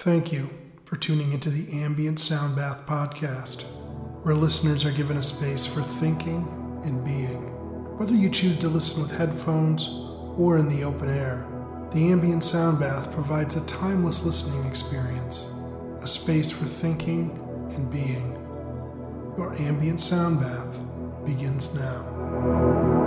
Thank you for tuning into the Ambient Sound Bath podcast, where listeners are given a space for thinking and being. Whether you choose to listen with headphones or in the open air, the Ambient Sound Bath provides a timeless listening experience, a space for thinking and being. Your Ambient Sound Bath begins now.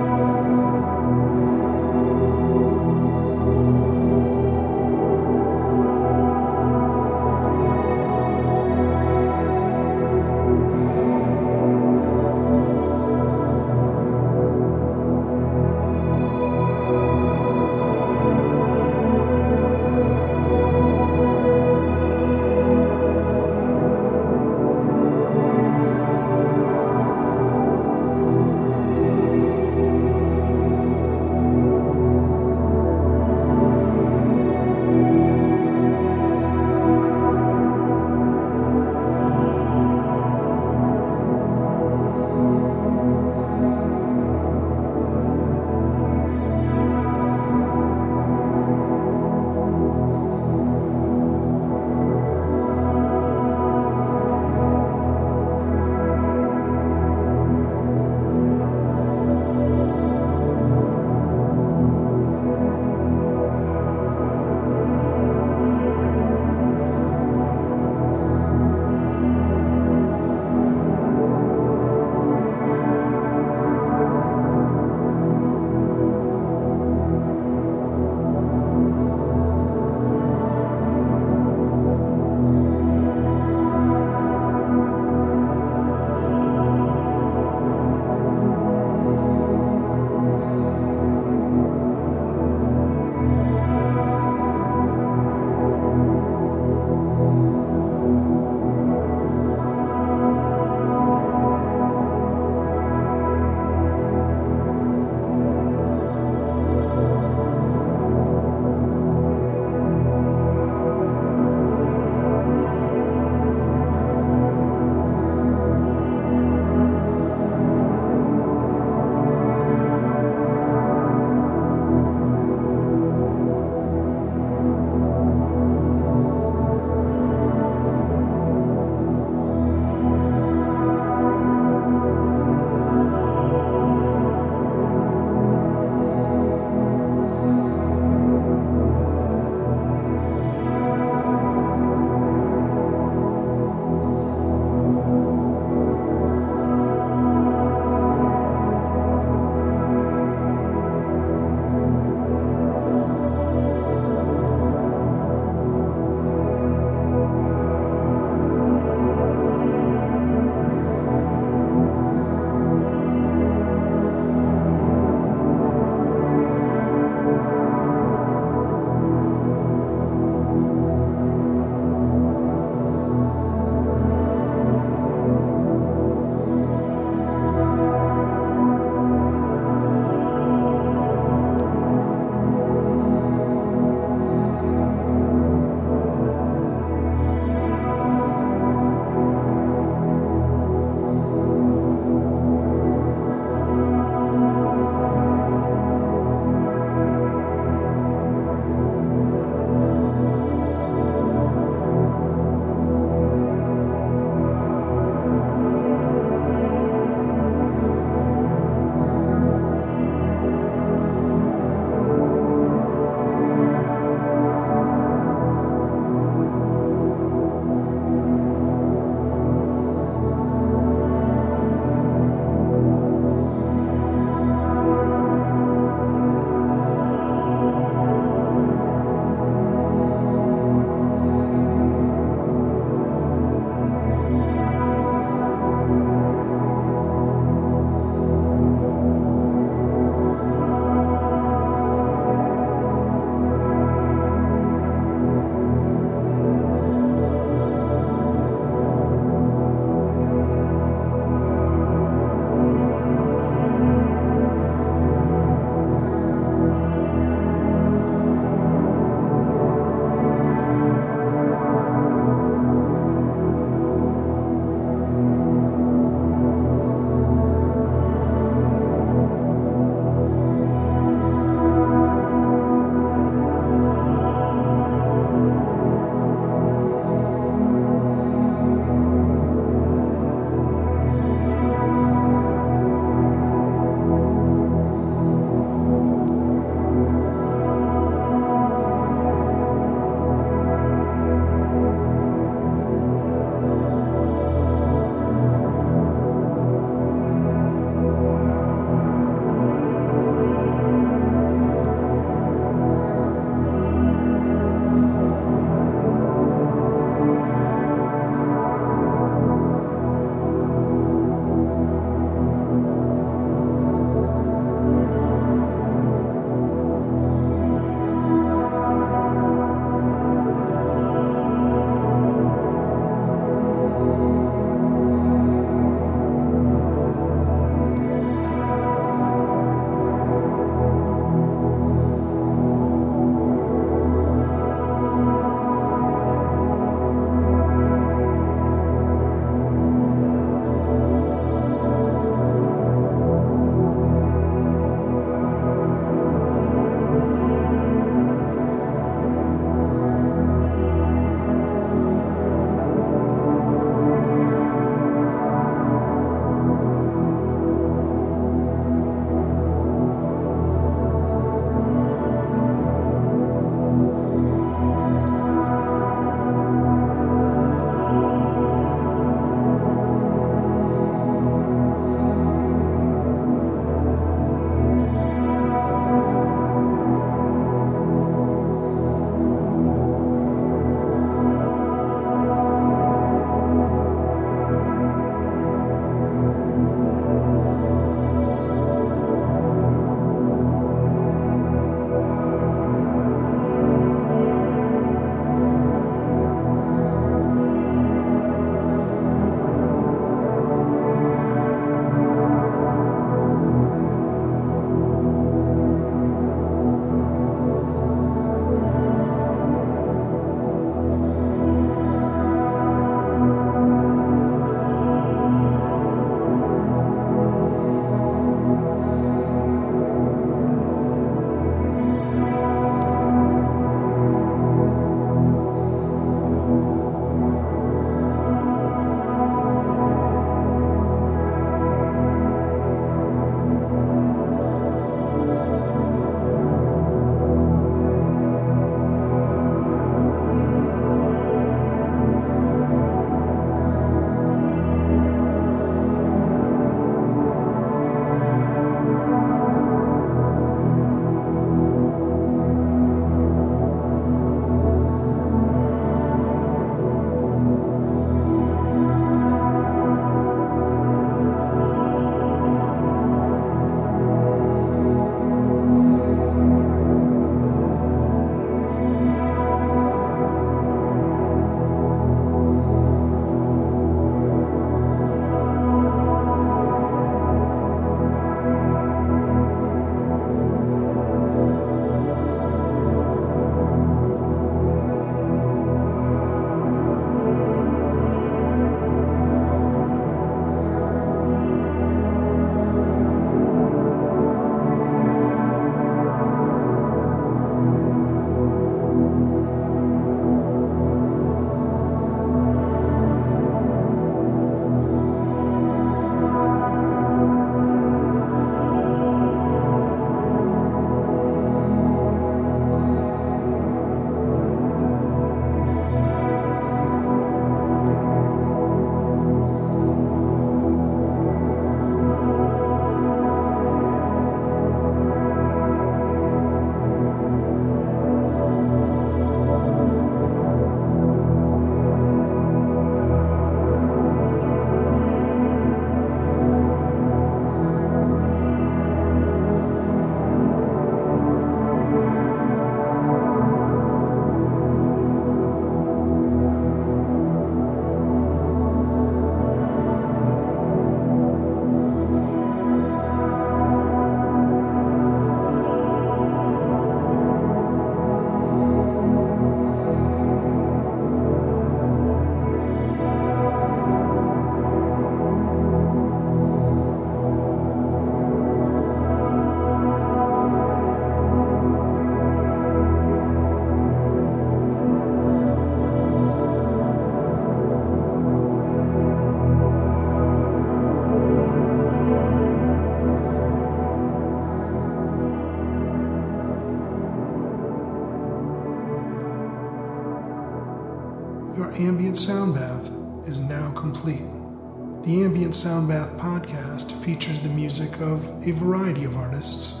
The Ambient Sound Bath podcast features the music of a variety of artists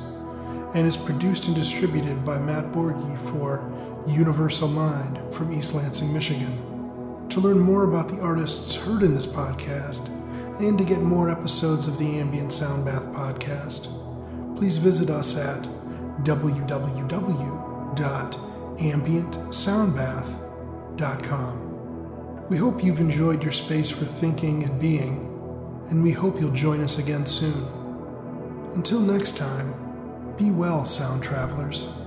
and is produced and distributed by Matt Borghi for Universal Mind from East Lansing, Michigan. To learn more about the artists heard in this podcast and to get more episodes of the Ambient Sound Bath podcast, please visit us at www.ambientsoundbath.com. We hope you've enjoyed your space for thinking and being, and we hope you'll join us again soon. Until next time, be well, sound travelers.